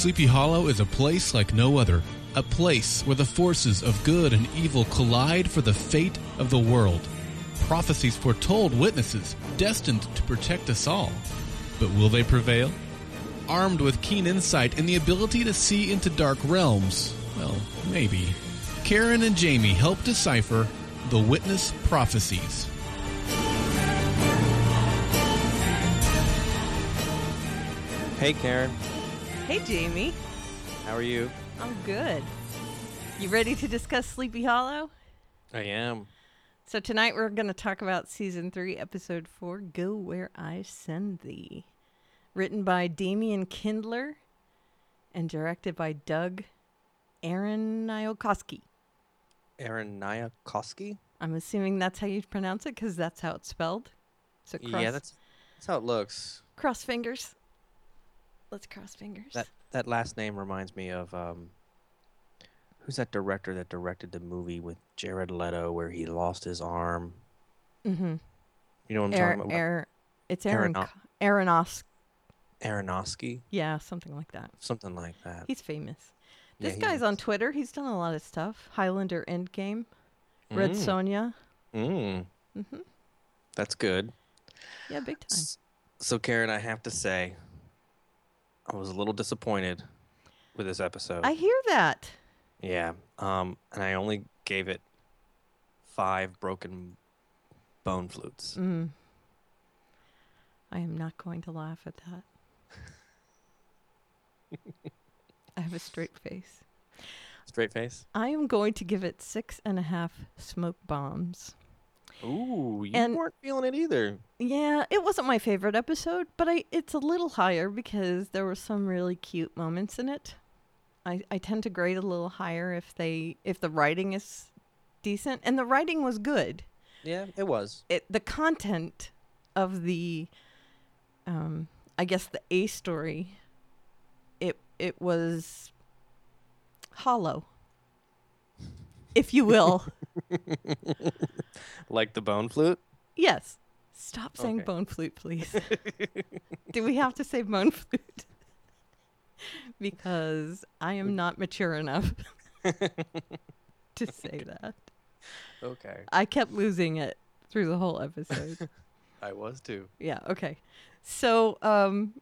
Sleepy Hollow is a place like no other. A place where the forces of good and evil collide for the fate of the world. Prophecies foretold witnesses destined to protect us all. But will they prevail? Armed with keen insight and the ability to see into dark realms, well, maybe. Karen and Jamie help decipher the witness prophecies. Hey, Karen. Hey, Jamie. How are you? I'm good. You ready to discuss Sleepy Hollow? I am. So, tonight we're going to talk about season three, episode four Go Where I Send Thee. Written by Damian Kindler and directed by Doug Aarniokoski. Aaron Nyakoski? I'm assuming that's how you pronounce it because that's how it's spelled. So, cross, Yeah, that's that's how it looks. cross fingers. Let's cross fingers. That that last name reminds me of um who's that director that directed the movie with Jared Leto where he lost his arm? mm-hmm. You know what I'm Air, talking about? air, it's Aaron, Aaronos. Aronofsky? Yeah, something like that. Something like that. He's famous. This he guy's on. Twitter. He's done a lot of stuff. Highlander Endgame, Red Mm, Sonja. Mm. hmm That's good. Yeah, big time. So Karen, I have to say I was a little disappointed with this episode. I hear that. Yeah. Um, and I only gave it five broken bone flutes. Mm. I am not going to laugh at that. I have a straight face. Straight face. I am going to give it six and a half smoke bombs. Ooh, you And- weren't feeling it either. Yeah, it wasn't my favorite episode, but I it's a little higher because there were some really cute moments in it. I, I tend to grade a little higher if they if the writing is decent and the writing was good. Yeah, it was. It the content of the um I guess the A story it it was hollow. If you will. Like the bone flute. Yes. Stop saying Okay. bone flute, please. Do we have to say bone flute? because I am not mature enough to say that. Okay. I kept losing it through the whole episode. I was too. yeah, okay. So, um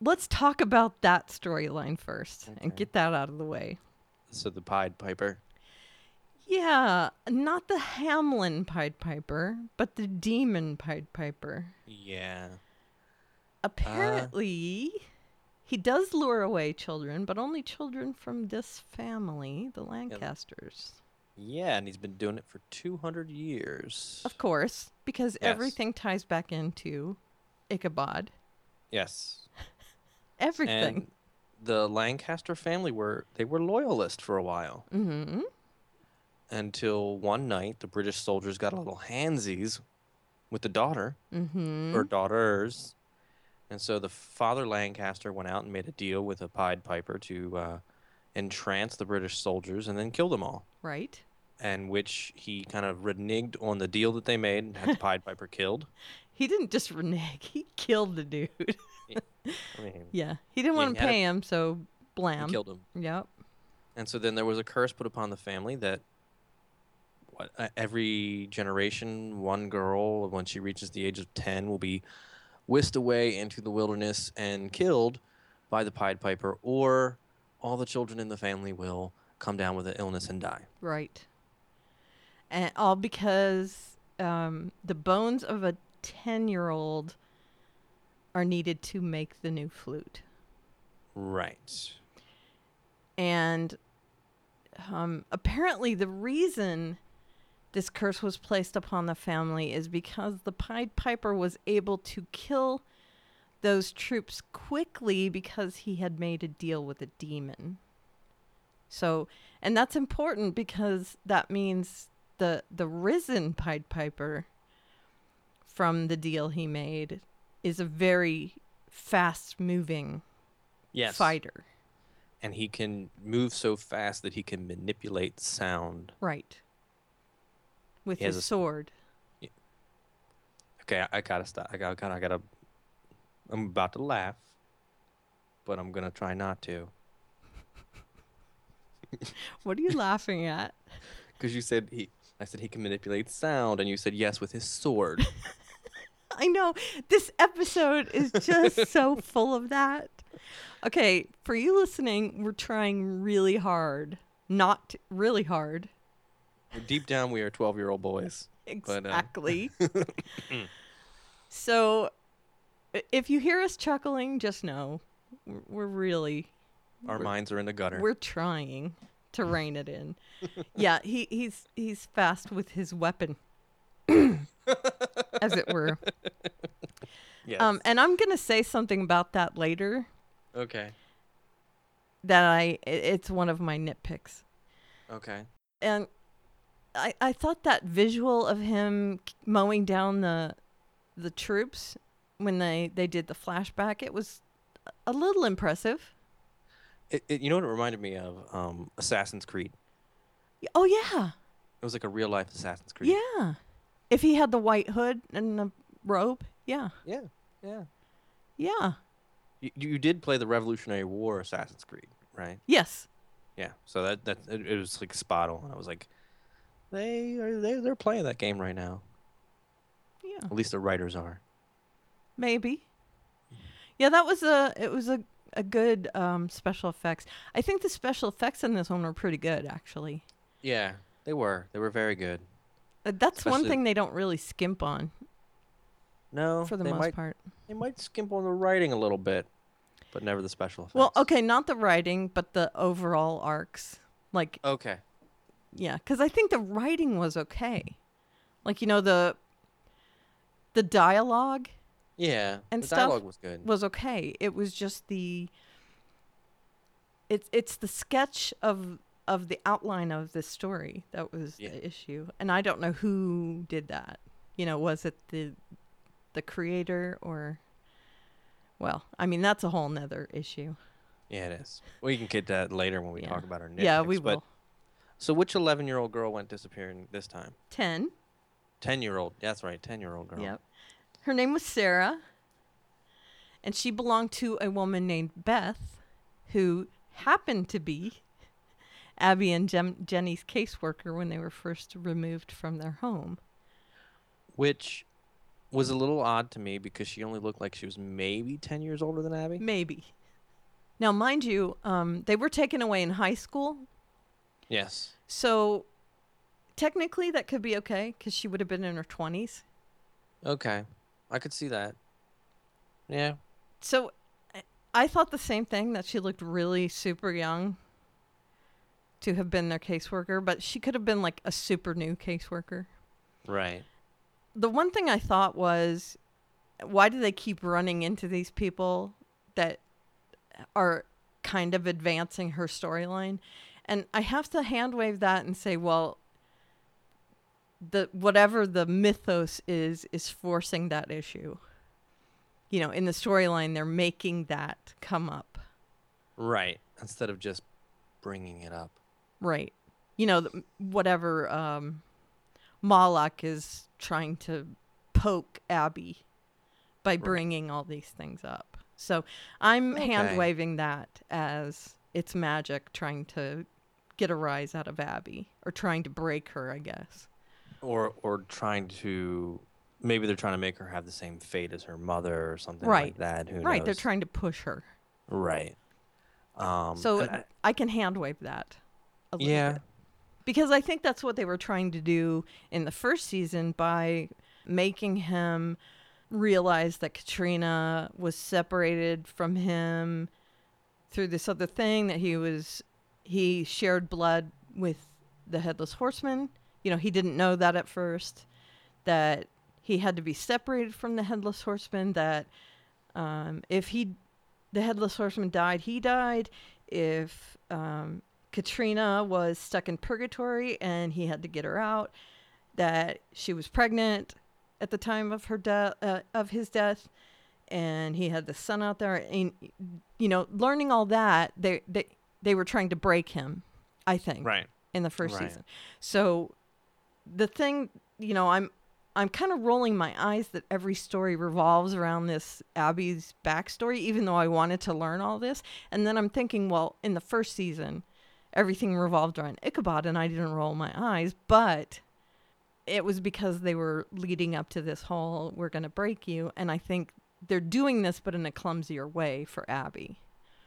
let's talk about that storyline first and get that out of the way. So the Pied Piper. Yeah, not the Hamelin Pied Piper, but the demon Pied Piper. Yeah. Apparently, he does lure away children, but only children from this family, the Lancasters. Yeah, and he's been doing it for 200 years. Of course, because Yes. everything ties back into Ichabod. Yes. Everything. And the Lancaster family were they were loyalist for a while mm-hmm. Until one night the British soldiers got a little handsies with the daughter Mm-hmm. or daughters. And so the father Lancaster went out and made a deal with a Pied Piper to uh, entrance the British soldiers and then kill them all. Right? And which he kind of reneged on the deal that they made and had the Pied Piper killed. He didn't just renege, he killed the dude. I mean, yeah. He didn't want to had a- pay him, so blam. killed him. Yep. And so then there was a curse put upon the family that what uh, every generation, one girl, when she reaches the age of 10, will be whisked away into the wilderness and killed by the Pied Piper, or all the children in the family will come down with an illness and die. Right. And all because um, the bones of a 10 year old are needed to make the new flute. Right. And um, apparently, the reason this curse was placed upon the family is because the Pied Piper was able to kill those troops quickly because he had made a deal with a demon. So, and that's important because that means the the risen Pied Piper from the deal he made is a very fast moving Yes. fighter. And he can move so fast that he can manipulate sound. Right. With his a sword. Okay, I, I gotta stop. I gotta, I gotta. I'm about to laugh. but I'm gonna try not to. What are you laughing at? Because you said he, I said he can manipulate sound, and you said yes with his sword. I know this episode is just so full of that. Okay, for you listening, we're trying really hard, not really hard. Deep down, we are 12 year old boys. But, uh, Exactly. so, if you hear us chuckling, just know we're- we're really Our We're- minds are in the gutter. we're trying to rein it in. yeah, he he's he's fast with his weapon, as it were. yes. Um, and I'm gonna say something about that later. okay. That I i- it's one of my nitpicks, Okay. and I I thought that visual of him mowing down the the troops when they they did the flashback it was a- little impressive. It, it, you know what it reminded me of? Um, Assassin's Creed. Oh yeah, It was like a real life Assassin's Creed. yeah. If he had the white hood and the robe, yeah, Yeah. Yeah. yeah, You, you did play the Revolutionary War Assassin's Creed, right? yes. Yeah. So that that it, it was like spot on. I was like, they are they they're playing that game right now. Yeah, At least the writers are. maybe. Yeah, that was a it was a a good um, special effects. I think the special effects in this one were pretty good, actually. Yeah, they were. They were very good. Uh, That's one thing they don't really skimp on No, for the most might part. they might skimp on the writing a little bit, but never the special effects. Well, okay, not the writing, but the overall arcs. Like, Okay. Yeah, because I think the writing was okay. Like, you know, the the dialogue Yeah. And the stuff dialogue was good. was okay. It was just the it's it's the sketch of of the outline of this story that was Yeah. the issue. And I don't know who did that. You know, was it the the creator or well, I mean that's a whole nother issue. Yeah, it is. We can get that later when we Yeah. talk about our nitpicks. yeah, we but- will. So which 11 year old girl went disappearing this time? Ten. 10 year old. That's right, 10 year old girl. Yep. Her name was Sarah, and she belonged to a woman named Beth, who happened to be Abby and Jem- Jenny's caseworker when they were first removed from their home. Which was a little odd to me because she only looked like she was maybe 10 years older than Abby. Maybe. Now, mind you, um, they were taken away in high school, Yes. so technically that could be okay because she would have been in her 20s. Okay. I could see that. Yeah. So I- I thought the same thing that she looked really super young to have been their caseworker, but she could have been like a super new caseworker. Right. The one thing I thought was why do they keep running into these people that are kind of advancing her storyline? And I have to hand wave that and say, well, the whatever the mythos is is forcing that issue. You know, in the storyline they're making that come up. Right. Instead of just bringing it up. Right. You know, whatever um, Moloch is trying to poke Abby by bringing all these things up. So I'm Okay. hand waving that as it's magic trying to get a rise out of Abby or trying to break her, I guess. Or or trying to maybe they're trying to make her have the same fate as her mother or something Right. like that. Who right. They're trying to push her. Right. Um so I- I can hand wave that a little yeah. bit. Because I think that's what they were trying to do in the first season by making him realize that Katrina was separated from him through this other thing that he was he shared blood with the headless horseman. You know, he didn't know that at first that he had to be separated from the headless horseman that um, if he the headless horseman died, he died. If um, Katrina was stuck in purgatory and he had to get her out, that she was pregnant at the time of her death, uh, of his death, and he had the son out there. And you know, learning all that, they they they were trying to break him. I think Right. in the first Right. season. So the thing, you know, I'm I'm kind of rolling my eyes that every story revolves around this Abby's backstory, even though I wanted to learn all this. And then I'm thinking, well, in the first season, everything revolved around Ichabod, and I didn't roll my eyes, but it was because they were leading up to this whole "we're going to break you," and I think they're doing this, but in a clumsier way for Abby.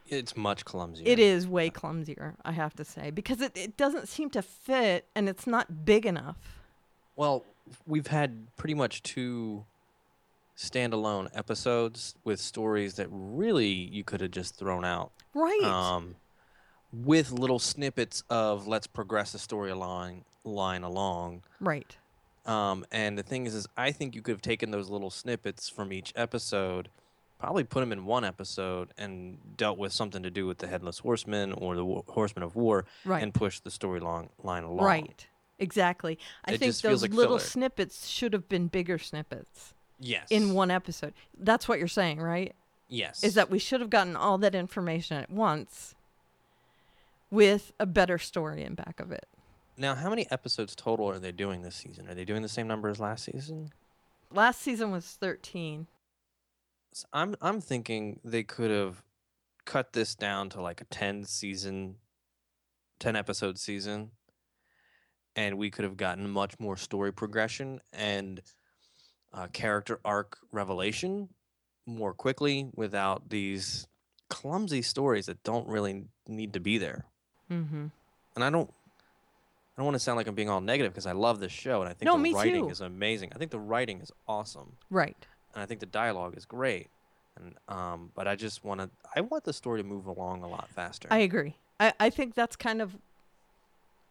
It's much clumsier. It is way clumsier, I have to say, because it, it doesn't seem to fit and it's not big enough. Well, we've had pretty much two standalone episodes with stories that really you could have just thrown out. Right. Um, with little snippets of let's progress the story storyline line along. right. Um, and the thing is, is I think you could have taken those little snippets from each episode, probably put them in one episode, and dealt with something to do with the headless horseman or the Wo- horseman of war, Right. and pushed the storyline line along. Right. Exactly. I It think those like little filler. snippets should have been bigger snippets Yes. in one episode. That's what you're saying, right? Yes. Is that we should have gotten all that information at once with a better story in back of it. now? How many episodes total are they doing this season? Are they doing the same number as last season? Last season was 13. S- I'm I'm thinking they could have cut this down to like a 10 season 10 episode season and we could have gotten much more story progression and uh, character arc revelation more quickly without these clumsy stories that don't really need to be there Mm-hmm. and I don't I don't want to sound like I'm being all negative because I love this show and I think No, the writing too. is amazing. I think the writing is awesome Right. And I think the dialogue is great. And um, but I just want to. I want the story to move along a lot faster. I agree. I, I think that's kind of,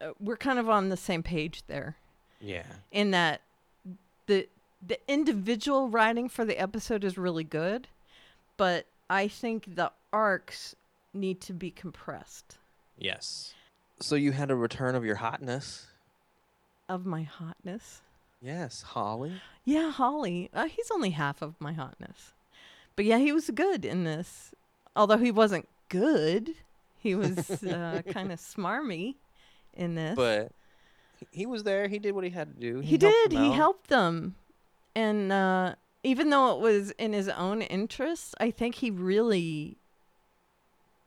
uh, we're kind of on the same page there. yeah, in that the the individual writing for the episode is really good, but I think the arcs need to be compressed. yes. So you had a return of your hotness. Of my hotness. Yes, Hawley. Yeah, Hawley. Uh, he's only half of my hotness. But yeah, he was good in this. Although he wasn't good, he was uh, kind of smarmy in this. But he- he was there. He did what he had to do. he, helped did. He helped them. And uh, even though it was in his own interests, I think he really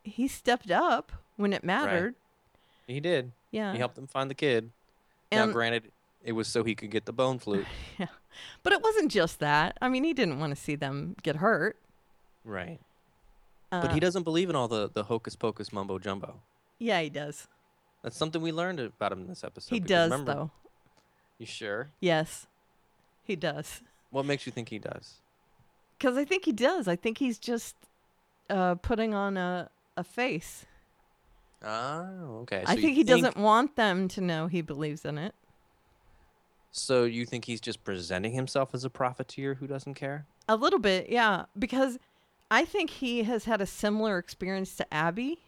he stepped up when it mattered. He did. Yeah. He helped them find the kid. now, granted, it was so he could get the bone flute. yeah. But it wasn't just that. I mean, he didn't want to see them get hurt. right. Uh, But he doesn't believe in all the the hocus pocus mumbo jumbo. Yeah, he does. That's something we learned about him in this episode. he does remember- though. You sure? Yes. He does. What makes you think he does? Cuz I think he does. I think he's just uh, putting on a a face. Oh, okay. I think he doesn't want them to know he believes in it. So you think he's just presenting himself as a profiteer who doesn't care? A little bit, yeah, because I think he has had a similar experience to Abby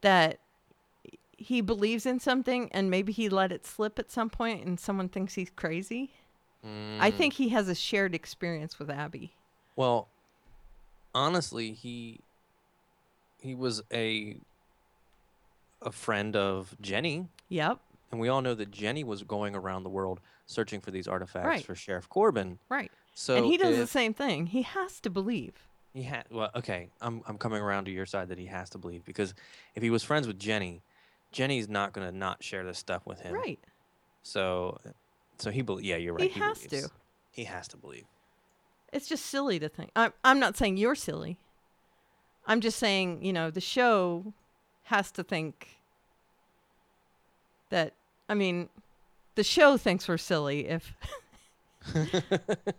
that he believes in something and maybe he let it slip at some point and someone thinks he's crazy. I Mm. think he has a shared experience with Abby. Well, honestly, he he was a a friend of Jenny, Yep, and we all know that Jenny was going around the world searching for these artifacts Right. for Sheriff Corbin. right. So and he does the if same thing. He has to believe. He had well, okay. I'm I'm coming around to your side that he has to believe because if he was friends with Jenny, Jenny's not gonna not share this stuff with him. Right. So, so he bel Yeah, you're right. He has to. believes. He has to believe. It's just silly to think. I'm, I'm not saying you're silly. I'm just saying, you know, the show has to think that, I mean, the show thinks we're silly if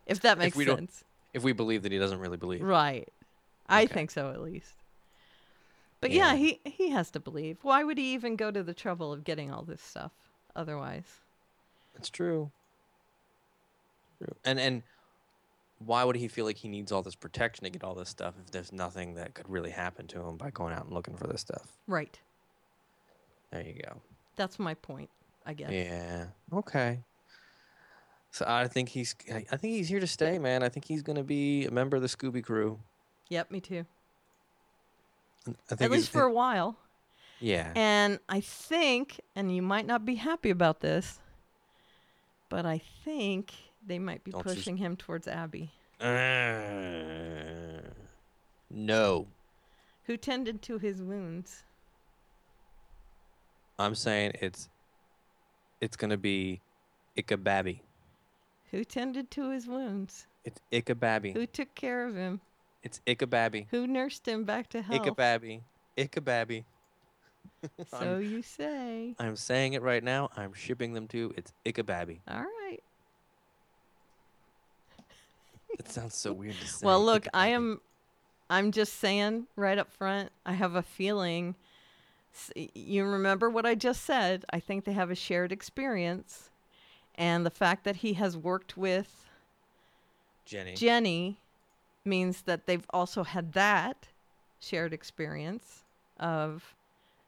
if that makes don't- sense. If we believe that he doesn't really believe. Right. I Okay. think so at least. But yeah, Yeah. he he has to believe. Why would he even go to the trouble of getting all this stuff otherwise? It's true. True. And and why would he feel like he needs all this protection to get all this stuff if there's nothing that could really happen to him by going out and looking for this stuff? Right. There you go. That's my point, I guess. Yeah. Okay. So I think he's I think he's here to stay, man. I think he's gonna be a member of the Scooby Crew. Yep, me too. I At least for a while. yeah. And I think, and you might not be happy about this, but I think They might be Don't you pushing him towards Abby. Uh, no. Who tended to his wounds? I'm saying it's it's gonna be Ickababy. Who tended to his wounds? It's Ickababy. Who took care of him? It's Ickababy. Who nursed him back to health? Ickababy. Ickababy. So you say. I'm saying it right now. I'm shipping them to. It's Ickababy. All right. It sounds so weird to say. Well, look, I am. I'm just saying right up front. I have a feeling. You remember what I just said? I think they have a shared experience, and the fact that he has worked with Jenny. Jenny means that they've also had that shared experience of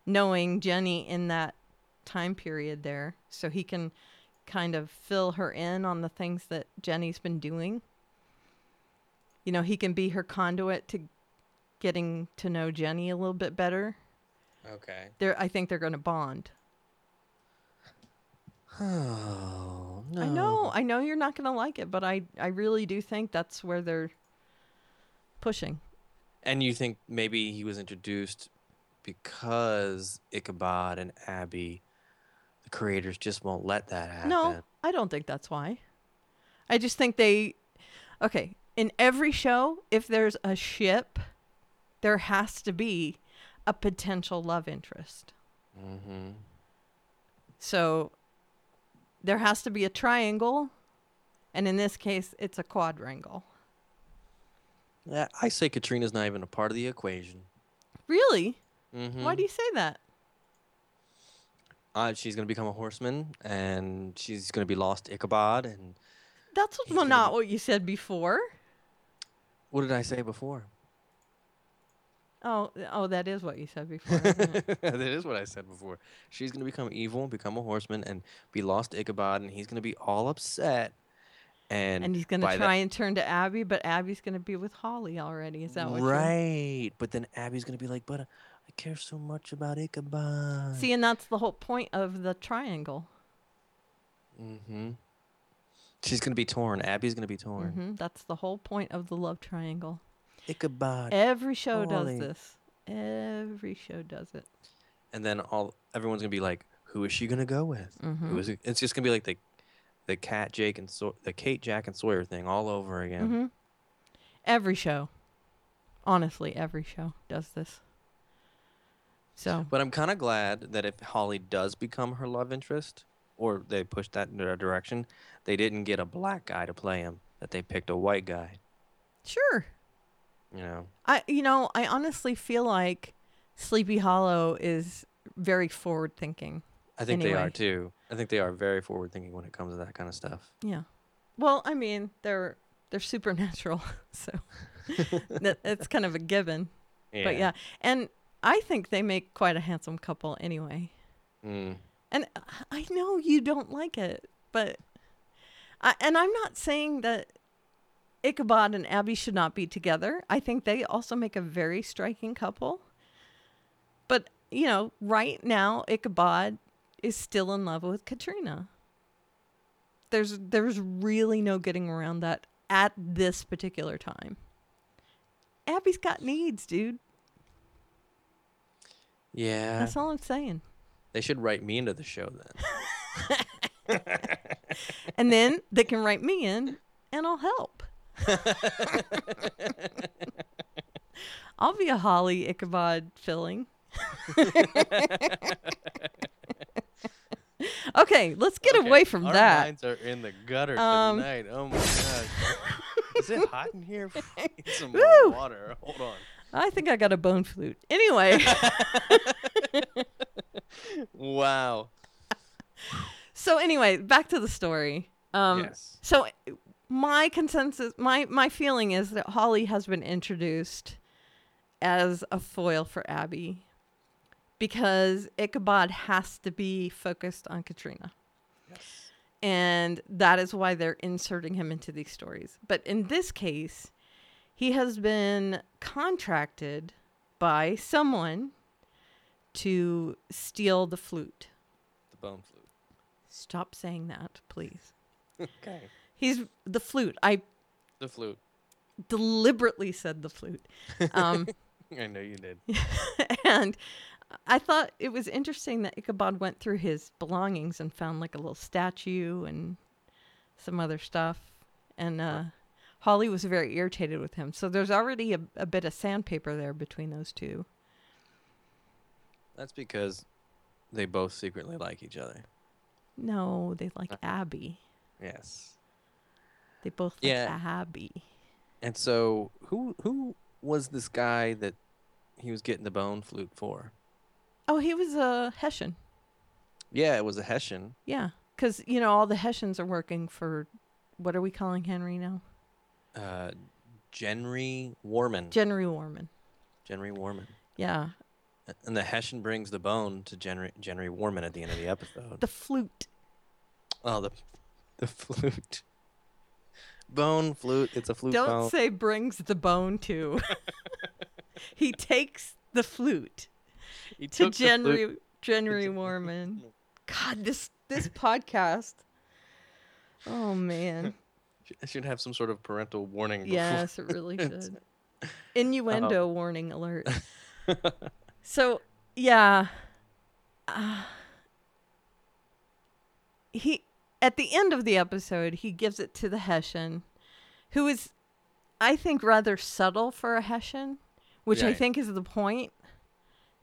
knowing Jenny in that time period there. So he can kind of fill her in on the things that Jenny's been doing. You know, he can be her conduit to getting to know Jenny a little bit better. Okay. They're, I think they're going to bond. Oh no. I know, I know you're not going to like it, but I, I really do think that's where they're pushing. And you think maybe he was introduced because Ichabod and Abby, the creators just won't let that happen. No, I don't think that's why. I just think they okay, in every show if there's a ship, there has to be a potential love interest. Mm-hmm. So there has to be a triangle and in this case it's a quadrangle. Yeah, I say Katrina's not even a part of the equation. Really? Mm-hmm. Why do you say that? Uh, she's gonna become a horseman, and she's gonna be lost to Ichabod. And That's well, not be- what you said before. what did I say before? Oh, oh, that is what you said before. that is what I said before. She's gonna become evil, and become a horseman, and be lost to Ichabod, and he's gonna be all upset. And, and he's going to by that- try and turn to Abby, but Abby's going to be with Hawley already. Is that what right? But then Abby's gonna be like, "But uh, I care so much about Ichabod." See, and that's the whole point of the triangle. Mm-hmm. She's gonna be torn. Abby's gonna be torn. hmm That's the whole point of the love triangle. Ichabod. Every show Hawley. does this. Every show does it. and then all everyone's gonna be like, "Who is she gonna go with? Who Mhm. is it? It's just gonna be like the, the cat Jake and so- the Kate Jack and Sawyer thing all over again. hmm Every show. Honestly, every show does this. So, But I'm kind of glad that if Hawley does become her love interest, or they push that in a direction, they didn't get a black guy to play him. That they picked a white guy. sure. You know. I you know, I honestly feel like Sleepy Hollow is very forward thinking. I think they are too. I think they are very forward thinking when it comes to that kind of stuff. Yeah. Well, I mean, they're they're supernatural, so that, it's kind of a given. But yeah, and I think they make quite a handsome couple anyway. Mm. And I know you don't like it, but I, and I'm not saying that Ichabod and Abby should not be together. I think they also make a very striking couple. But, you know, right now Ichabod is still in love with Katrina. There's there's really no getting around that at this particular time. Abby's got needs, dude. Yeah. That's all I'm saying. They should write me into the show then. And then they can write me in and I'll help. I'll be a Hawley Ichabod filling. okay, let's get Okay, away from our that. minds are in the gutter Um, tonight. Oh my gosh. Is it hot in here? Need some more Woo! water. Hold on. I think I got a bone flute. Anyway, Wow. so anyway, back to the story. Um, yes. So my consensus, my my feeling is that Hawley has been introduced as a foil for Abby because Ichabod has to be focused on Katrina. Yes. And that is why they're inserting him into these stories. But in this case, he has been contracted by someone to steal the flute. The bone flute. Stop saying that, please. Okay. He's the flute. I The flute. deliberately said the flute. Um, I know you did. and I thought it was interesting that Ichabod went through his belongings and found like a little statue and some other stuff. And uh, Hawley was very irritated with him. So there's already a, a bit of sandpaper there between those two. That's because they both secretly like each other. No, they like Uh. Abby. Yes. They both like Yeah. Abby. And so, who who was this guy that he was getting the bone flute for? Oh, he was a Hessian. Yeah, it was a Hessian. Yeah. Because, you know, all the Hessians are working for, what are we calling Henry now? Uh, Genry Warman. Jenry Warman. Genry Warman. Yeah. And the Hessian brings the bone to Genry, Genry Warman at the end of the episode. The flute. oh, the the flute. Bone flute. It's a flute Don't bone. say brings the bone to. he takes the flute He to January the flute- Jenry Jenry Warman. God, this this podcast. Oh man. I should have some sort of parental warning. Yes, it really should. Innuendo warning alert. so, yeah. Uh, he at the end of the episode, he gives it to the Hessian, who is I think rather subtle for a Hessian, which I think is the point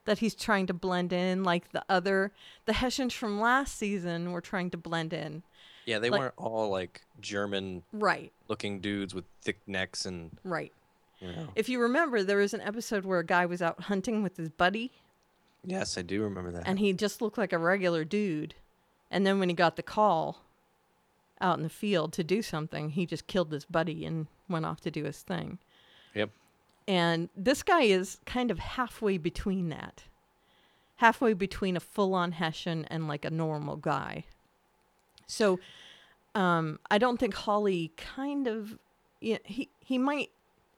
that he's trying to blend in like the other the Hessians from last season were trying to blend in. Yeah, they Like- weren't all like German Right, looking dudes with thick necks and right. you know. If you remember, there was an episode where a guy was out hunting with his buddy Yes, I do remember that. and he just looked like a regular dude. And then when he got the call out in the field to do something, he just killed his buddy and went off to do his thing. Yep. And this guy is kind of halfway between that. Halfway between a full on Hessian and like a normal guy. So um, I don't think Hawley kind of yeah, he he might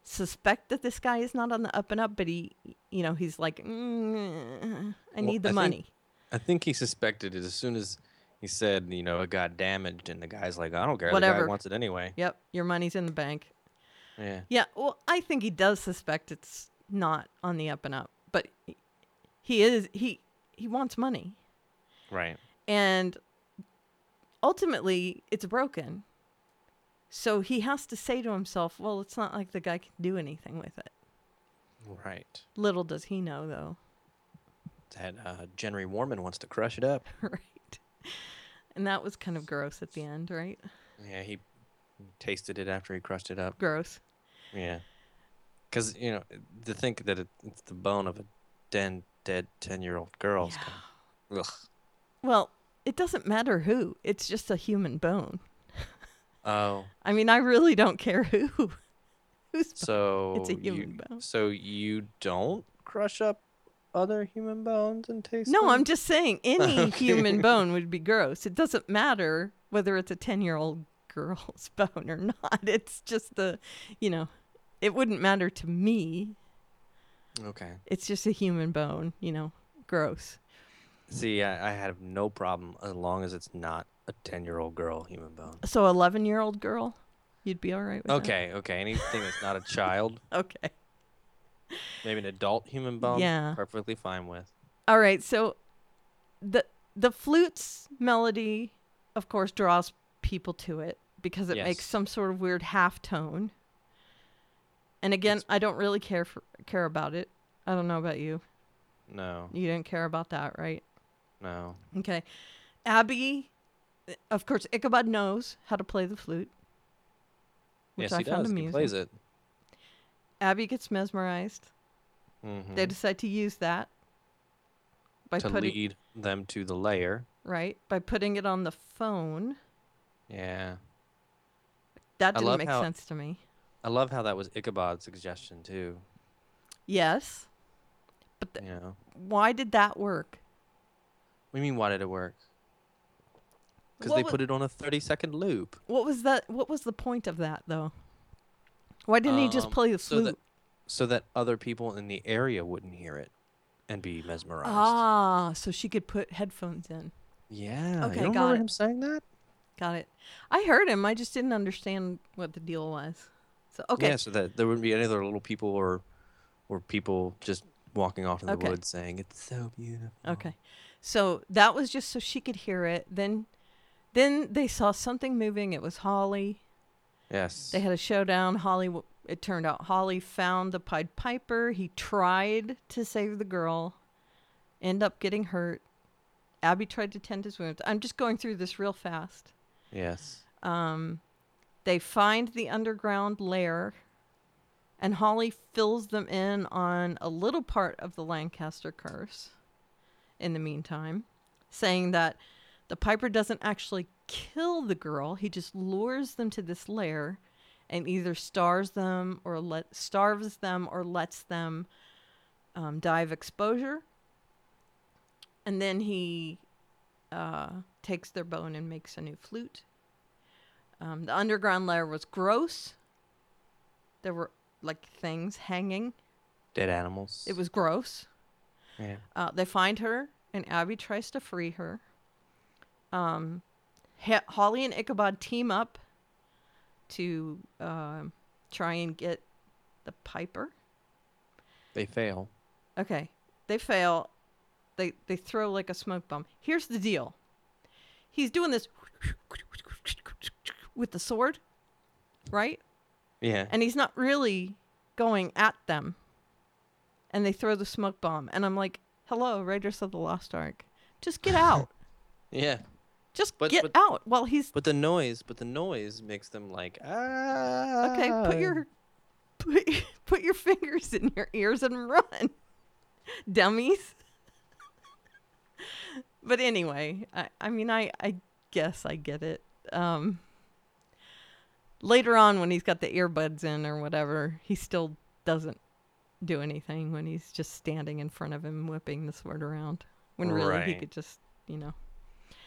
suspect that this guy is not on the up and up, but he you know, he's like, mm, I Well, need the I think- money. I think he suspected it as soon as he said, you know, it got damaged, and the guy's like, I don't care. The guy wants it anyway. Yep, your money's in the bank. Yeah. Yeah, well, I think he does suspect it's not on the up and up, but he is he he wants money. Right. And ultimately, it's broken. So he has to say to himself, well, it's not like the guy can do anything with it. Right. Little does he know though. That uh, Genry Warman wants to crush it up. right. And that was kind of gross at the end, right? Yeah, he tasted it after he crushed it up. Gross. Yeah. Because, you know, to think that it, it's the bone of a den, dead 10 year old girl. is kinda- Ugh. Well, it doesn't matter who. It's just a human bone. Oh, I mean, I really don't care who. Who's so It's a you, human bone. So you don't crush up other human bones and taste No, them? I'm just saying any Okay. human bone would be gross. It doesn't matter whether it's a 10 year old girl's bone or not. It's just the, you know, it wouldn't matter to me. Okay. It's just a human bone, you know, gross. See, I, I have no problem as long as it's not a 10 year old girl human bone. So, 11 year old girl, you'd be all right with Okay, okay. Anything that's not a child. Okay. Maybe an adult human bone, Yeah. perfectly fine with. All right. So, the the flute's melody, of course, draws people to it because it makes some sort of weird half tone. And again, It's- I don't really care for care about it. I don't know about you. No, You didn't care about that, right? no. Okay. Abby, eh, of course, Ichabod knows how to play the flute. Which yes, I he found does. He amusing. plays it. Abby gets mesmerized. Mhm. They decide to use that by to putting lead them to the layer. right by putting it on the phone. Yeah. That didn't make how- sense to me. I love how that was Ichabod's suggestion, too. Yes, but th- You know? why did that work? What do you mean, why did it work? Because they wa- put it on a 30 second loop. What was that? What was the point of that though? Why didn't he just Um, play the so flute? that- So that other people in the area wouldn't hear it and be mesmerized. ah, so she could put headphones in. Yeah. Okay, you don't got remember it. him saying that? Got it. I heard him. I just didn't understand what the deal was. So okay. Yeah, so that there wouldn't be any other little people or or people just walking off in the Okay. woods saying it's so beautiful. Okay. So that was just so she could hear it. Then then they saw something moving. It was Hawley. Yes. They had a showdown. Hawley it turned out Hawley found the Pied Piper. He tried to save the girl. End up getting hurt. Abby tried to tend his wounds. I'm just going through this real fast. yes. Um, they find the underground lair, and Hawley fills them in on a little part of the Lancaster curse in the meantime, saying that the Piper doesn't actually kill the girl, he just lures them to this lair and either stars them or let starves them or lets them um, die of exposure. And then he uh, takes their bone and makes a new flute. Um, the underground lair was gross. There were like things hanging. Dead animals. It was gross. Yeah. Uh, they find her, and Abby tries to free her. Um, ha- Hawley and Ichabod team up to um try and get the Piper. They fail. Okay, they fail. They they throw like a smoke bomb. Here's the deal. He's doing this with the sword, right? Yeah. and he's not really going at them. And they throw the smoke bomb, and I'm like, "Hello, Raiders of the Lost Ark, just get out, yeah. Just But- get but- out." While he's But the noise, but the noise makes them like ah. okay, put your put, put your fingers in your ears and run, dummies. but anyway, I I mean I I guess I get it. Um, later on, when he's got the earbuds in or whatever, he still doesn't do anything when he's just standing in front of him whipping the sword around. When really he could just you know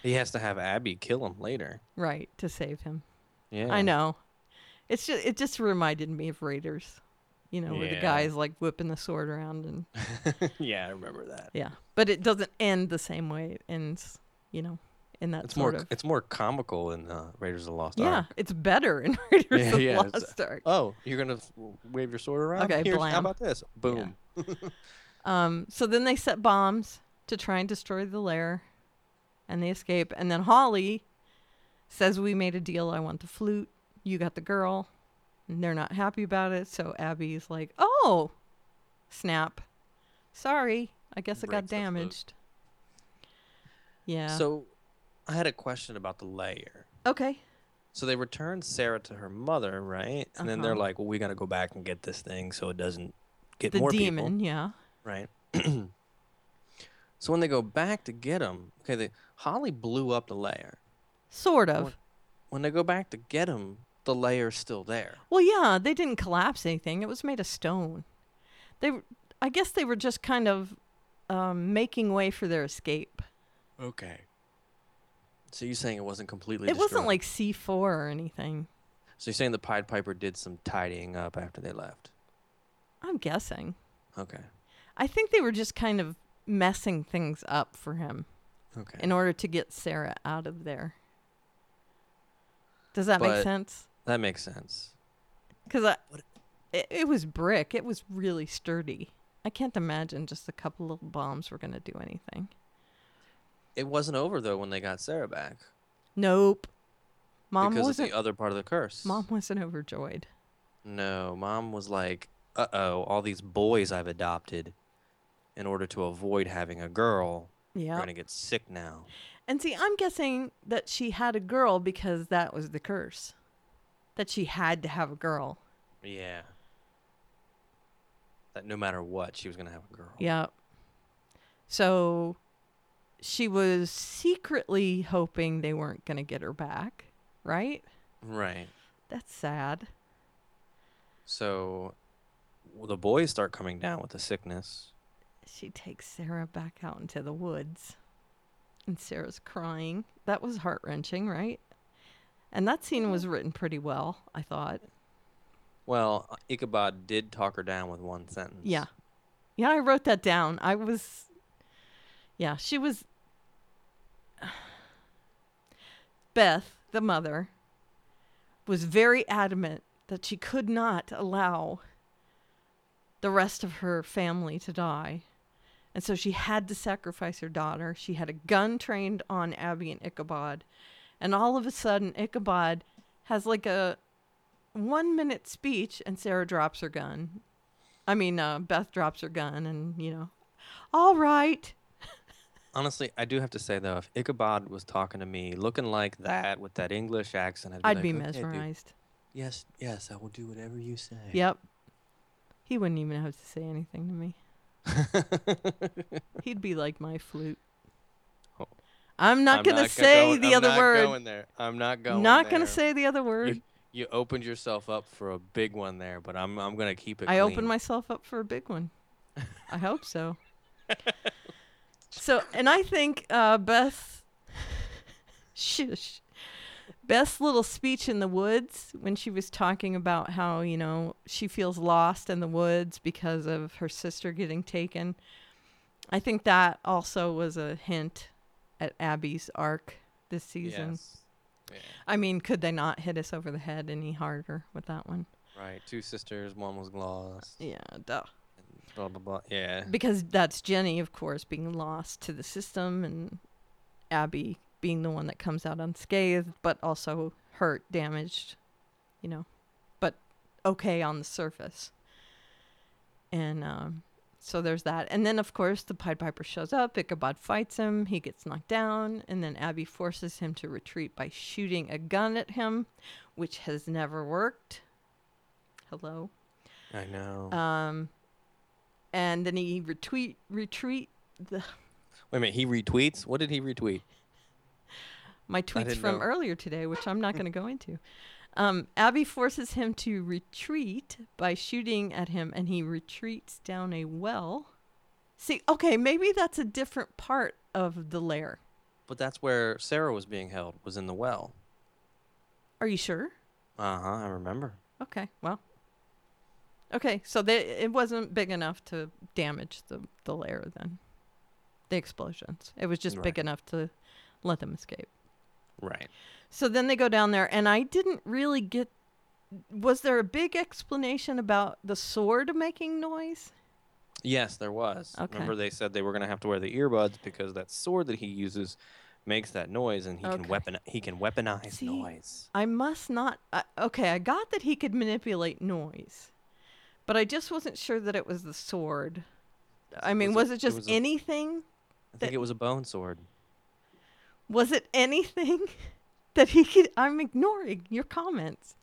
He has to have Abby kill him later. right to save him. Yeah. I know. It's just it just reminded me of Raiders. You know, where the guy's like whipping the sword around and yeah, I remember that. yeah. But it doesn't end the same way it ends, you know, in that It's sort more of it's more comical in uh, Raiders of the Lost Yeah, Ark. Yeah, it's better in Raiders Yeah, of the yeah, it's- Lost Ark. Oh, you're gonna wave your sword around? Okay, Here's, blam. how about this? Boom. Um so then they set bombs to try and destroy the lair and they escape and then Hawley says we made a deal, I want the flute, you got the girl. And they're not happy about it, so Abby's like, "Oh, snap. Sorry. I guess it got Breaks the flute. damaged." Yeah. So, I had a question about the layer. okay. So they return Sarah to her mother, right? And then they're Uh-huh. like, "Well, we got to go back and get this thing so it doesn't get The more demon, people." yeah. right? so when they go back to get him, okay, the Hawley blew up the layer. Sort of. When they go back to get him, the layer's still there. Well, yeah, they didn't collapse anything. It was made of stone. They were, I guess they were just kind of um, making way for their escape. Okay. So you're saying it wasn't completely It wasn't like C4 or anything. So you're saying the Pied Piper did some tidying up after they left? I'm guessing. Okay. I think they were just kind of messing things up for him Okay. in order to get Sarah out of there. Does that make sense? that makes sense. Because I, it, it was brick. It was really sturdy. I can't imagine just a couple little bombs were going to do anything. It wasn't over though when they got Sarah back Nope. Mom because wasn't. the other part of the curse. Mom wasn't overjoyed. No, mom was like, "Uh oh, all these boys I've adopted, in order to avoid having a girl, Yeah. gonna get sick now." And see, I'm guessing that she had a girl because that was the curse. That she had to have a girl. Yeah. That no matter what, she was gonna have a girl. Yeah. So she was secretly hoping they weren't going to get her back, right? Right. That's sad. So, the boys start coming down with the sickness. She takes Sarah back out into the woods. And Sarah's crying. That was heart wrenching, right? And that scene was written pretty well, I thought. Well, Ichabod did talk her down with one sentence. Yeah. Yeah, I wrote that down. I was Yeah, she was Beth, the mother, was very adamant that she could not allow the rest of her family to die. And so she had to sacrifice her daughter. She had a gun trained on Abby and Ichabod. And all of a sudden, Ichabod has like a one minute speech, and Sarah drops her gun. I mean, uh, Beth drops her gun, and, you know, all right. Honestly, I do have to say though, if Ichabod was talking to me looking like that with that English accent, I'd be, I'd like, be "Okay, dude. mesmerized. Yes, yes, I will do whatever you say. Yep. He wouldn't even have to say anything to me. He'd be like my flute. Oh. I'm not I'm gonna go- say going- the I'm other not word. Going there. I'm not going. not there. gonna say the other word. You opened yourself up for a big one there, but I'm I'm gonna keep it. I clean. opened myself up for a big one. I hope so. so, and I think uh, Beth, shush, Beth's little speech in the woods when she was talking about how you know she feels lost in the woods because of her sister getting taken. I think that also was a hint at Abby's arc this season. Yes. Yeah. I mean, could they not hit us over the head any harder with that one? Right. Two sisters. One was lost. Yeah, duh. Blah blah blah. Yeah. because that's Jenny, of course, being lost to the system, and Abby being the one that comes out unscathed, but also hurt, damaged, you know, but okay on the surface. And um, so there's that. And then, of course, the Pied Piper shows up. Ichabod fights him. He gets knocked down. And then Abby forces him to retreat by shooting a gun at him, which has never worked. Hello. I know. Um, and then he retweet retreat the Wait a minute. He retweets. What did he retweet? My tweets from know. earlier today, which I'm not going to go into. Um, Abby forces him to retreat by shooting at him, and he retreats down a well. See, okay, maybe that's a different part of the lair. But that's where Sarah was being held. Was in the well. Are you sure? Uh huh. I remember. Okay, well. Okay, so they, it wasn't big enough to damage the, the lair then. The explosions. It was just big enough to let them escape. Right. So then they go down there, and I didn't really get. Was there a big explanation about the sword making noise? Yes, there was. Okay. Remember, they said they were going to have to wear the earbuds because that sword that he uses makes that noise, and he Okay. can weapon he can weaponize See, noise. I must not. Uh, okay, I got that he could manipulate noise, but I just wasn't sure that it was the sword. I mean, Was was it- it, it just was anything? I think that- it was a bone sword. Was it anything that he could? I'm ignoring your comments.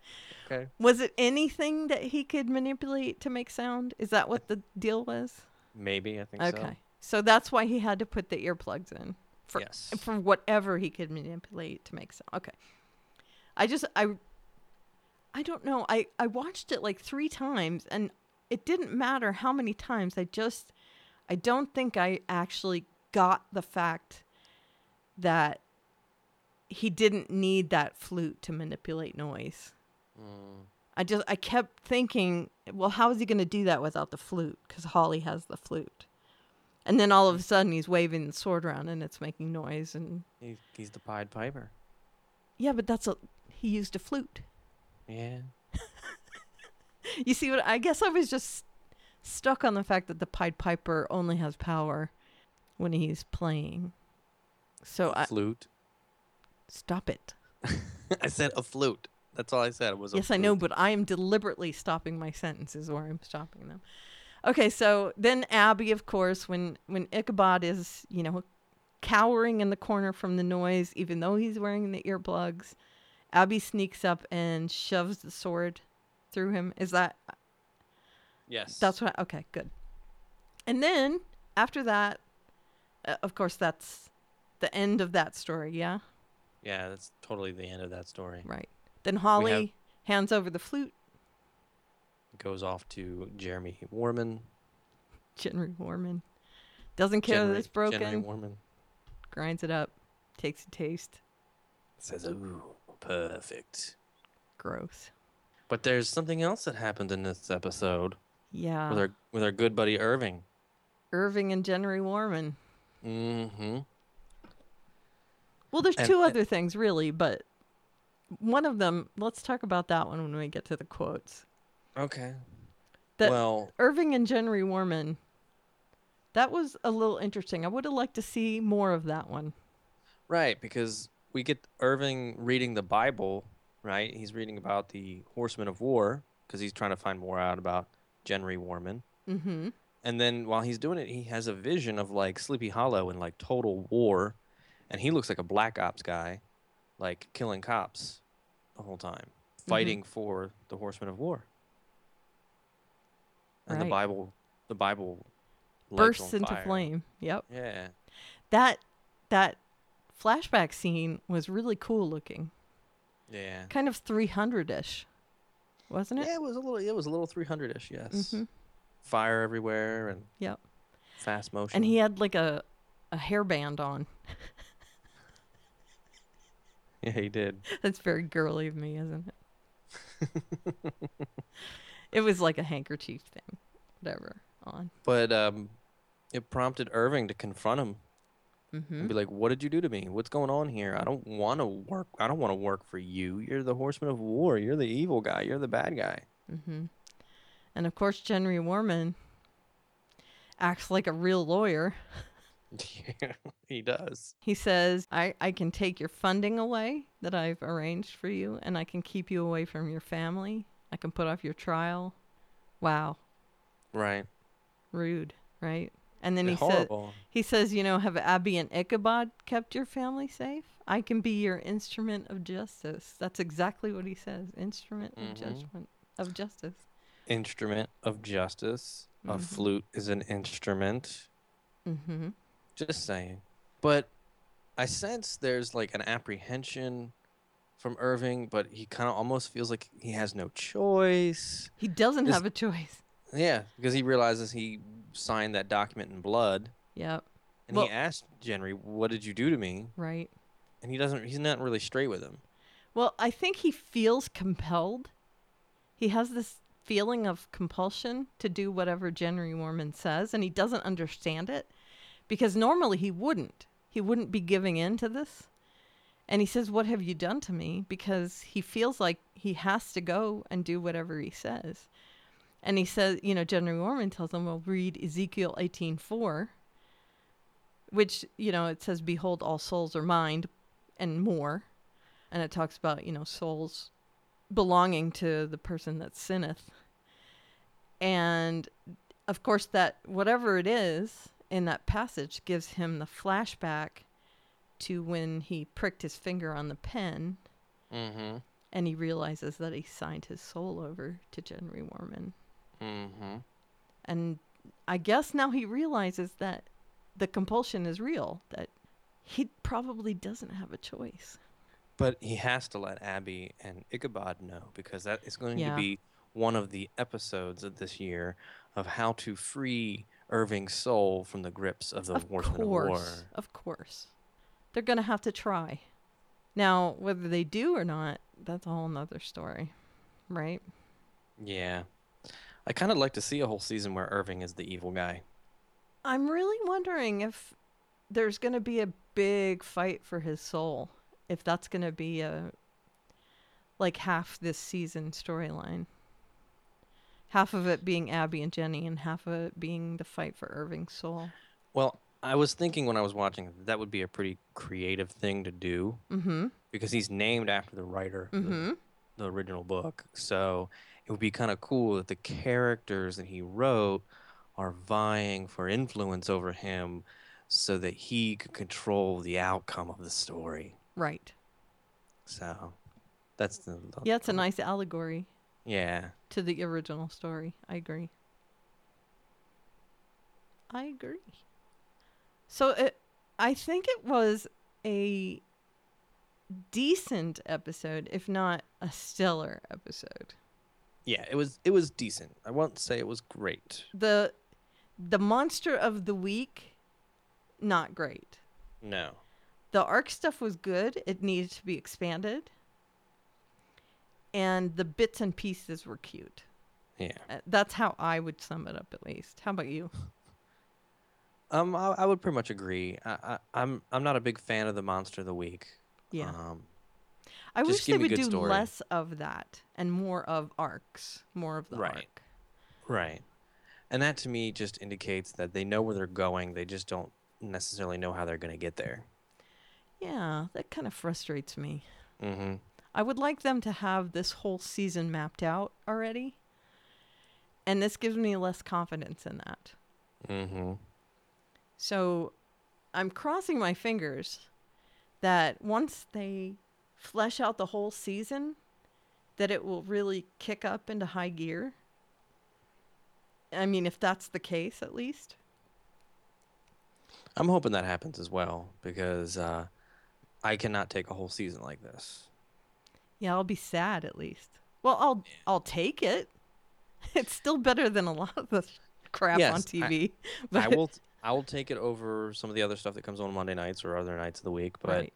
Okay. Was it anything that he could manipulate to make sound? Is that what the deal was? Maybe I think so. Okay. So that's why he had to put the earplugs in for yes. for whatever he could manipulate to make sound. Okay. I just I I don't know. I I watched it like 3 times and it didn't matter how many times. I just I don't think I actually got the fact that he didn't need that flute to manipulate noise. Mm, I just I kept thinking, well, how is he going to do that without the flute? Because Hawley has the flute, and then all of a sudden he's waving the sword around and it's making noise. And he's, he's the Pied Piper. yeah, but that's a he used a flute. Yeah. You see what? I guess I was just stuck on the fact that the Pied Piper only has power when he's playing. So a I flute. stop it. I said a flute. That's all I said. It was a Yes, I know, but I am deliberately stopping my sentences where I'm stopping them. Okay, so then Abby, of course, when when Ichabod is, you know, cowering in the corner from the noise, even though he's wearing the earplugs, Abby sneaks up and shoves the sword through him. Is that Yes. that's what? Okay, good. And then after that, uh, of course, that's the end of that story. Yeah, Yeah, that's totally the end of that story. right. Then Hawley hands over the flute. Goes off to Jeremy Warman. Henry Warman doesn't care that it's broken. Jenry Warman grinds it up, takes a taste. says, "Ooh, perfect." Gross. But there's something else that happened in this episode Yeah. with our with our good buddy Irving. Irving and Jenry Warman. Mm-hmm. Well, there's And- two and- other things really, but one of them. Let's talk about that one when we get to the quotes. Okay. That well, Irving and Jenry Warman. That was a little interesting. I would have liked to see more of that one. right, because we get Irving reading the Bible, right? He's reading about the horsemen of war because he's trying to find more out about Jenry Warman. Mm-hmm. And then while he's doing it, he has a vision of like Sleepy Hollow and like total war. And he looks like a black ops guy, like killing cops the whole time, fighting for the horsemen of war. And the Bible, the Bible Bursts into fire. flame. Yep. Yeah. That that flashback scene was really cool looking. Yeah. Kind of 300ish. Wasn't it? Yeah, it was a little. It was a little 300ish. Yes. Mhm. Fire everywhere and Yep. fast motion. And he had like a a hairband on. Yeah, he did. That's very girly of me, isn't it? it was like a handkerchief thing. Whatever. On. But um, it prompted Irving to confront him Mm-hmm. and be like, "What did you do to me? What's going on here? I don't want to work. I don't want to work for you. You're the horseman of war. You're the evil guy. You're the bad guy." Mm-hmm. And of course, Jenry Warman acts like a real lawyer. Yeah, he does. He says, I, I can take your funding away that I've arranged for you, and I can keep you away from your family. I can put off your trial. Wow. Right. Rude, right? And then he says, he says, you know, have Abby and Ichabod kept your family safe? I can be your instrument of justice. That's exactly what he says. Instrument of Mhm. judgment of justice. Instrument of justice. A Mhm. flute is an instrument. Mm-hmm. Just saying. But I sense there's like an apprehension from Irving, but he kind of almost feels like he has no choice. He doesn't have a choice. Yeah, because he realizes he signed that document in blood, Yep. and Well- he asked Jenry, "What did you do to me?" Right. And he doesn't. He's not really straight with him. Well, I think he feels compelled. He has this feeling of compulsion to do whatever Jenry Warman says, and he doesn't understand it because normally he wouldn't. He wouldn't be giving in to this. And he says, What have you done to me? Because he feels like he has to go and do whatever he says. And he says, you know, Jenry Warman tells him, Well, read Ezekiel eighteen 18:4, which, you know, it says, Behold, all souls are mine, and more and it talks about you know souls belonging to the person that sinneth and of course that whatever it is in that passage gives him the flashback to when he pricked his finger on the pen Mm-hmm. and he realizes that he signed his soul over to Jenry Warman Mm-hmm. and i guess now he realizes that the compulsion is real that he probably doesn't have a choice But he has to let Abby and Ichabod know because that is going Yeah. to be one of the episodes of this year of how to free Irving's soul from the grips of the of horsemen course, of war. Of course. They're going to have to try. Now, whether they do or not, that's a whole nother story. Right? Yeah. I kind of like to see a whole season where Irving is the evil guy. I'm really wondering if there's going to be a big fight for his soul. If that's going to be a like half this season storyline. Half of it being Abby and Jenny and half of it being the fight for Irving's soul. Well, I was thinking when I was watching that would be a pretty creative thing to do Mhm. because he's named after the writer of the- the original book. So it would be kind of cool that the characters that he wrote are vying for influence over him so that he could control the outcome of the story. Right. So that's the, the Yeah, it's a nice allegory yeah. to the original story. I agree. I agree. So it, I think it was a decent episode, if not a stellar episode. Yeah, it was it was decent. I won't say it was great. The the monster of the week, not great. No. The arc stuff was good. It needed to be expanded. And the bits and pieces were cute. Yeah. Uh, That's how I would sum it up, at least. How about you? Um, I, I would pretty much agree. I, I, I'm I'm not a big fan of the monster of the week. Yeah. Um, I wish they would do story. less of that and more of arcs, more of the Right. arc. Right. And that to me just indicates that they know where they're going. They just don't necessarily know how they're going to get there. Yeah, that kind of frustrates me. Mm-hmm. I would like them to have this whole season mapped out already. And this gives me less confidence in that. Mm-hmm. So I'm crossing my fingers that once they flesh out the whole season, that it will really kick up into high gear. I mean, if that's the case, at least. I'm hoping that happens as well because uh, I cannot take a whole season like this. Yeah, I'll be sad at least. Well, I'll I'll take it. It's still better than a lot of the crap on Yes, I- TV. I will. I will take it over some of the other stuff that comes on Monday nights or other nights of the week. But Right.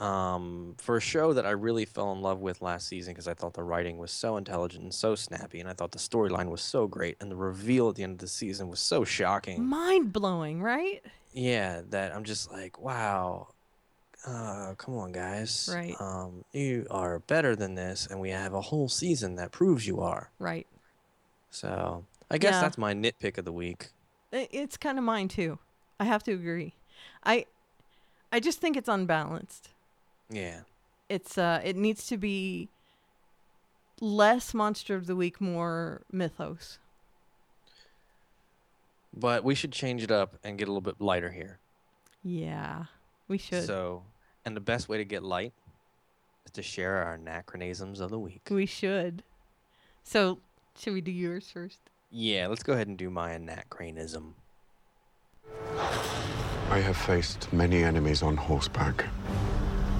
um, for a show that I really fell in love with last season because I thought the writing was so intelligent and so snappy, and I thought the storyline was so great, and the reveal at the end of the season was so shocking. Mind blowing, right? Yeah, that I'm just like, wow. Uh, come on, guys. Right. Um, you are better than this, and we have a whole season that proves you are. Right. So I guess Yeah. that's my nitpick of the week. It's kind of mine too. I have to agree. I I just think it's unbalanced. Yeah. It's uh it needs to be less monster of the week, more mythos. But we should change it up and get a little bit lighter here. Yeah. We should. So, and the best way to get light is to share our anachronisms of the week. we should. So, should we do yours first? Yeah, let's go ahead and do my anachronism. I have faced many enemies on horseback.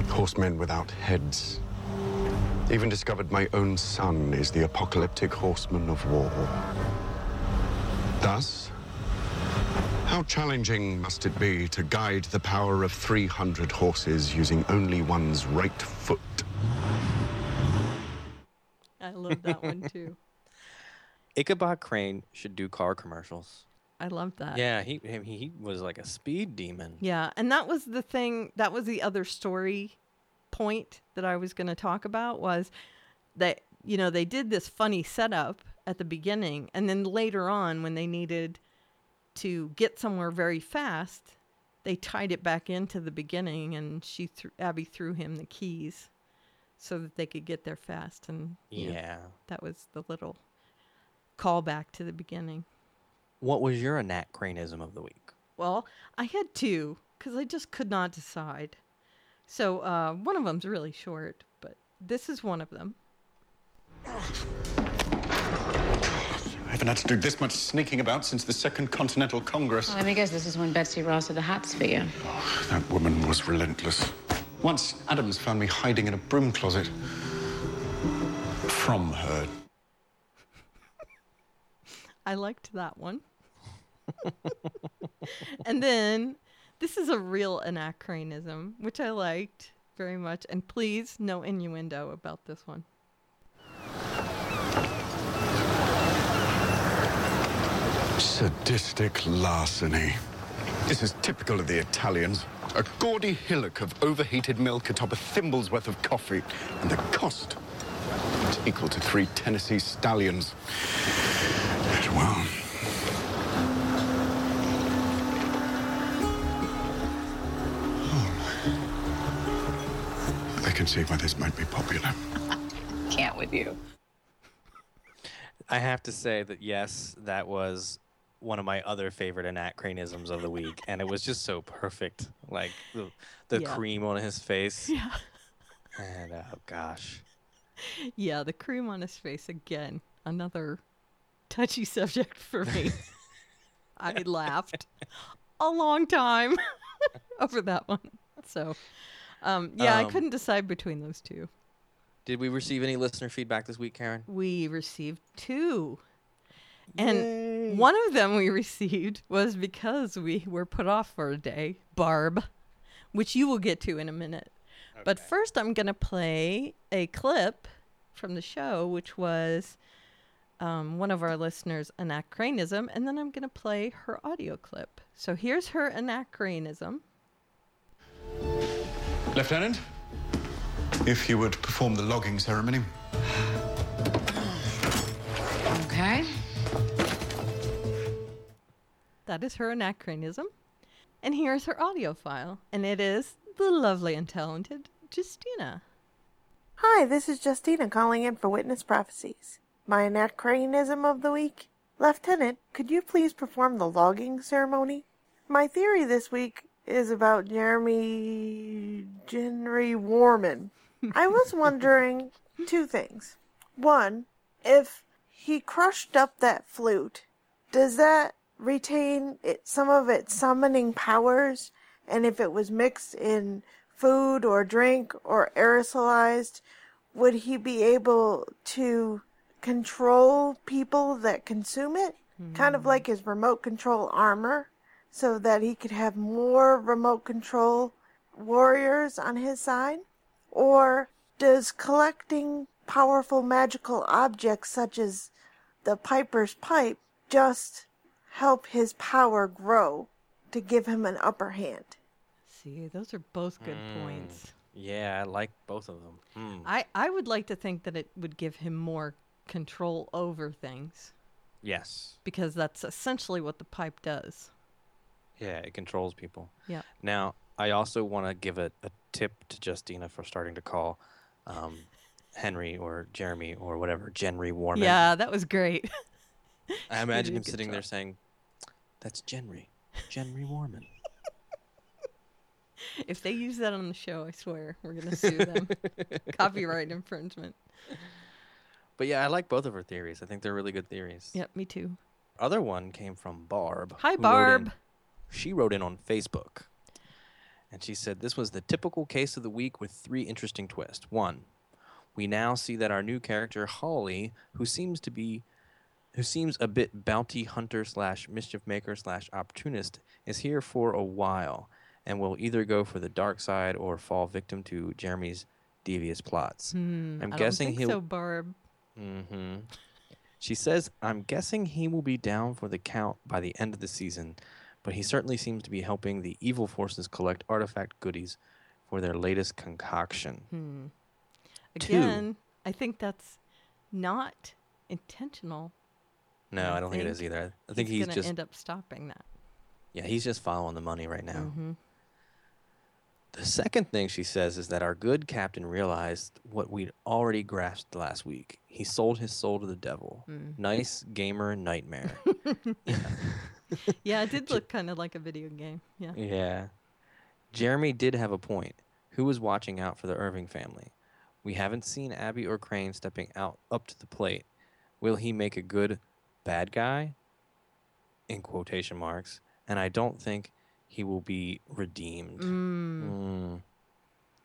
Horsemen without heads. Even discovered my own son is the apocalyptic horseman of war. Thus, how challenging must it be to guide the power of 300 horses using only one's right foot? I love that one too. Ichabod Crane should do car commercials. I love that. Yeah, he he he was like a speed demon. Yeah, and that was the thing. That was the other story point that I was going to talk about was that you know they did this funny setup at the beginning, and then later on when they needed to get somewhere very fast, they tied it back into the beginning, and she threw Abby threw him the keys so that they could get there fast, and you know, Yeah. that was the little callback to the beginning. What was your anachronism of the week? Well, I had two because I just could not decide. So uh, one of them's really short, but this is one of them. I haven't had to do this much sneaking about since the Second Continental Congress. Let me guess, this is when Betsy Ross had the hats for you. Oh, That woman was relentless. Once Adams found me hiding in a broom closet. From her. I liked that one. and then this is a real anachronism, which I liked very much. And please, no innuendo about this one. Sadistic larceny. This is typical of the Italians. A gaudy hillock of overheated milk atop a thimble's worth of coffee. And the cost is equal to three Tennessee stallions. Well, hmm. I can see why this might be popular. Can't with you. I have to say that yes, that was one of my other favorite anachronisms of the week, and it was just so perfect. Like the, the Yeah. cream on his face, Yeah. and oh gosh, Yeah, the cream on his face again. Another touchy subject for me. I laughed a long time over that one. So, um, yeah, I Um, couldn't decide between those two. did we receive any listener feedback this week, Karen? We received two. And one of them we received was because we were put off for a day, Barb, which you will get to in a minute. But first, I'm going to play a clip from the show, which was um, one of our listeners' anachronism, and then I'm going to play her audio clip. So here's her anachronism. Lieutenant? if you would perform the logging ceremony. Okay. That is her anachronism. And here's her audio file. And it is the lovely and talented Justina. Hi, this is Justina calling in for Witness Prophecies. My anachronism of the week. Lieutenant, could you please perform the logging ceremony? My theory this week is about Jeremy Henry Warman. I was wondering two things. One, if he crushed up that flute, does that retain it, some of its summoning powers? And if it was mixed in food or drink or aerosolized, would he be able to control people that consume it? Kind of hmm. like his remote control armor, so that he could have more remote control warriors on his side? Or does collecting powerful magical objects such as the Piper's Pipe just help his power grow to give him an upper hand? See, those are both good points. Yeah, I like both of them. Hmm. I, I would like to think that it would give him more control over things Yes. because that's essentially what the pipe does. Yeah, it controls people. Yeah. Now, I also want to give a, a tip to Justina for starting to call um, Henry or Jeremy or whatever, Genry Warman. Yeah, that was great. I imagine him good sitting there saying, That's Genry. Genry Warman. if they use that on the show, I swear we're gonna sue them. Copyright infringement. But yeah, I like both of her theories. I think they're really good theories. Yep, me too. Other one came from Barb. Hi, who wrote in- Barb. she wrote in on Facebook. And she said this was the typical case of the week with three interesting twists. One, we now see that our new character Hawley, who seems to be who seems a bit bounty hunter slash mischief maker slash opportunist, is here for a while and will either go for the dark side or fall victim to Jeremy's devious plots. Hmm, I'm I guessing he'll so, Barb. Mm-hmm. She says, I'm guessing he will be down for the count by the end of the season, but he certainly seems to be helping the evil forces collect artifact goodies for their latest concoction. Hmm. Two. Again, I think that's not intentional. No, I I don't think, it think is either. I think he's, just gonna just end up stopping that. yeah, he's just following the money right now. Mhm. The second thing she says is that our good captain realized what we'd already grasped last week. He sold his soul to the devil. Mm. Nice gamer nightmare. Yeah, it did look kind of like a video game. Yeah. Yeah. Jeremy did have a point. Who was watching out for the Irving family? We haven't seen Abby or Crane stepping out up to the plate. Will he make a good bad guy? In quotation marks. And I don't think he will be redeemed. Mm. Mm.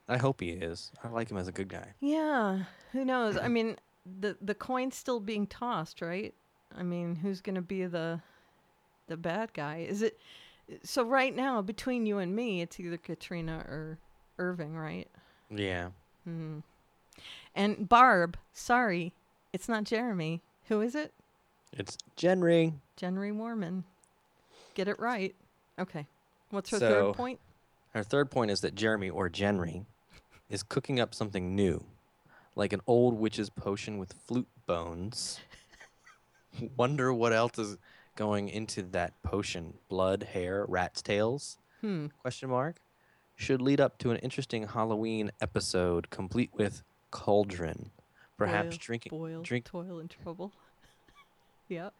I hope he is. I like him as a good guy. Yeah. Who knows? I mean, the the coin's still being tossed, right? I mean, who's going to be the the bad guy? Is it so right now between you and me, it's either Katrina or Irving, right? Yeah. Hmm. And Barb, sorry, it's not Jeremy. Who is it? It's Jenry. Jenry Mormon. Get it right. Okay. What's her So- third point? Her third point is that Jeremy, or Jenry, is cooking up something new, like an old witch's potion with flute bones. Wonder what else is going into that potion? Blood, hair, rat's tails? Hmm. Question mark. Should lead up to an interesting Halloween episode, complete with cauldron. Perhaps Boil, drinking boil, drink toil, and trouble. Yep.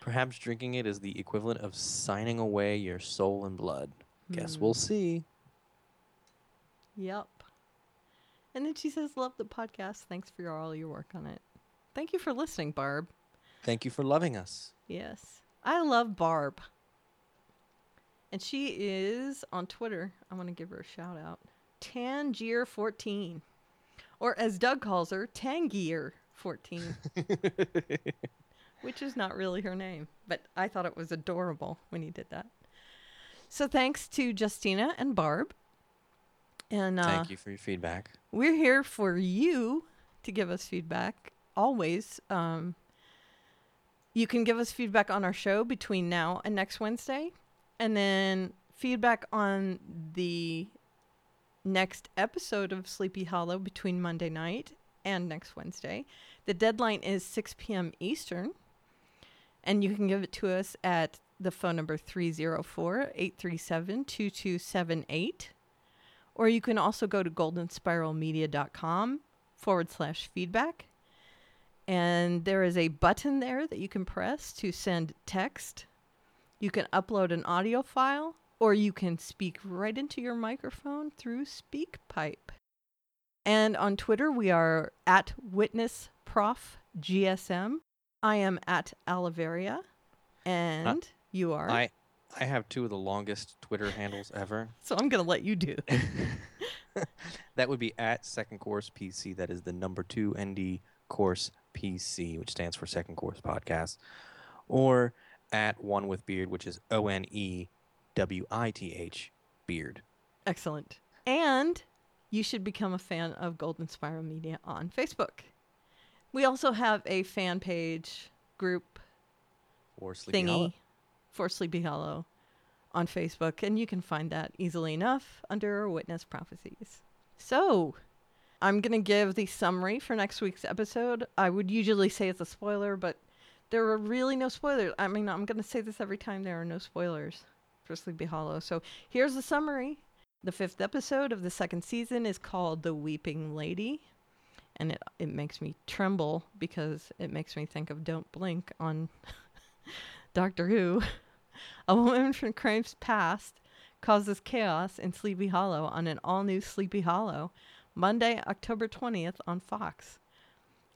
perhaps drinking it is the equivalent of signing away your soul and blood. Guess we'll hmm. see. Yep. And then she says, "Love the podcast. Thanks for your, all your work on it. Thank you for listening, Barb. Thank you for loving us. Yes, I love Barb. And she is on Twitter. I want to give her a shout out. Tangier14. Or as Doug calls her, Tangier14. which is not really her name, but I thought it was adorable when he did that. So thanks to Justina and Barb. And uh, Thank you for your feedback. we're here for you to give us feedback always. Um, you can give us feedback on our show between now and next Wednesday, and then feedback on the next episode of Sleepy Hollow between Monday night and next Wednesday. The deadline is 6 p.m. Eastern. And you can give it to us at the phone number 304 837 2278. Or you can also go to goldenspiralmedia.com forward slash feedback. And there is a button there that you can press to send text. You can upload an audio file, or you can speak right into your microphone through SpeakPipe. And on Twitter, we are at WitnessProfGSM. I am at Aliveria. And you are. I I have two of the longest Twitter handles ever. so I'm going to let you do. that would be at Second Course PC. That is the number two ND Course PC, which stands for Second Course Podcast, or at One with Beard, which is O N E W I T H Beard. Excellent. And you should become a fan of Golden Spiral Media on Facebook. We also have a fan page group Or Sleepy thingy Hollow. for Sleepy Hollow on Facebook, and you can find that easily enough under Witness Prophecies. So, I'm going to give the summary for next week's episode. I would usually say it's a spoiler, but there are really no spoilers. I mean, I'm going to say this every time there are no spoilers for Sleepy Hollow. So, here's the summary. The fifth episode of the second season is called The Weeping Lady. And it, it makes me tremble because it makes me think of Don't Blink on Doctor Who. A woman from Crane's past causes chaos in Sleepy Hollow on an all new Sleepy Hollow, Monday, October 20th on Fox.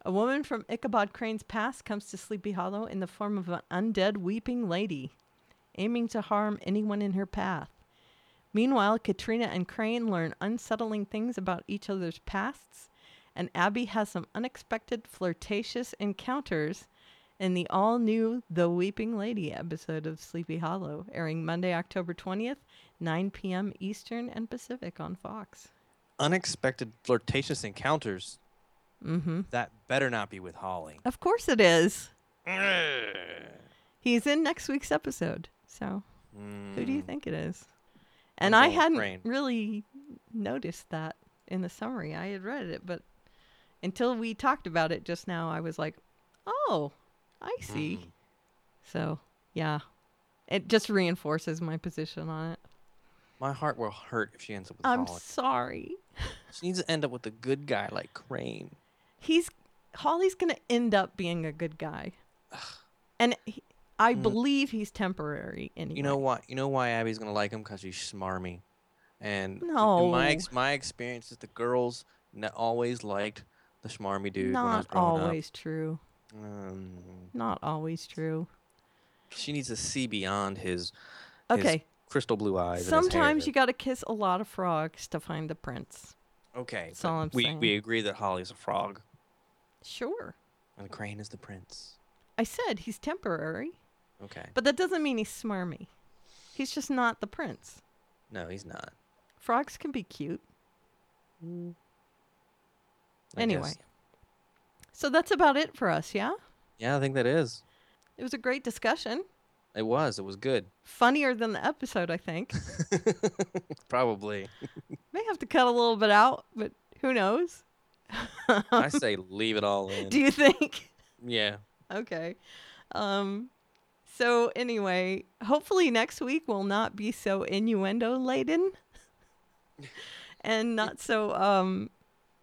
A woman from Ichabod Crane's past comes to Sleepy Hollow in the form of an undead weeping lady, aiming to harm anyone in her path. Meanwhile, Katrina and Crane learn unsettling things about each other's pasts, and Abby has some unexpected flirtatious encounters in the all new The Weeping Lady episode of Sleepy Hollow, airing Monday, October 20th, 9 p.m. Eastern and Pacific on Fox. Unexpected flirtatious encounters. Mm-hmm. That better not be with Hawley. Of course it is. He's in next week's episode. So who do you Mm, think it is? And I hadn't Crane. really noticed that in the summary. I had read it, but until we talked about it just now, I was like, "Oh, I see." mm. So yeah, it just reinforces my position on it. My heart will hurt if she ends up with I'm Hawley. sorry. She needs to end up with a good guy like Crane. He's Hawley's gonna end up being a good guy, and he, I Mm. believe he's temporary anyway. You know why? You know why Abby's gonna like him? Cause he's smarmy. And No. my ex- my experience is the girls always liked the smarmy dude. when I was Not always true. Um, Not always true. she needs to see beyond his, his Okay. crystal blue eyes. Sometimes you got to kiss a lot of frogs to find the prince. Okay. That's all I'm we saying. we agree that Hawley's a frog Sure. and the Crane is the prince. I said he's temporary, Okay. but that doesn't mean he's smarmy. He's just not the prince. No, he's not. Frogs can be cute. I Anyway. guess. So that's about it for us, yeah? Yeah, I think that is. It was a great discussion. It was. It was good. Funnier than the episode, I think. Probably. May have to cut a little bit out, but who knows? I say leave it all in. Do you think? yeah. Okay. Um so anyway, hopefully next week will not be so innuendo laden and not so um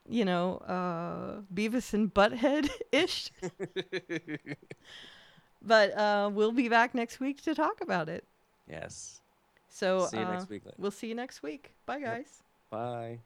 you know, uh Beavis and Butthead ish. but uh we'll be back next week to talk about it. Yes. So See you uh, next week. We'll see you next week. Bye guys. Bye.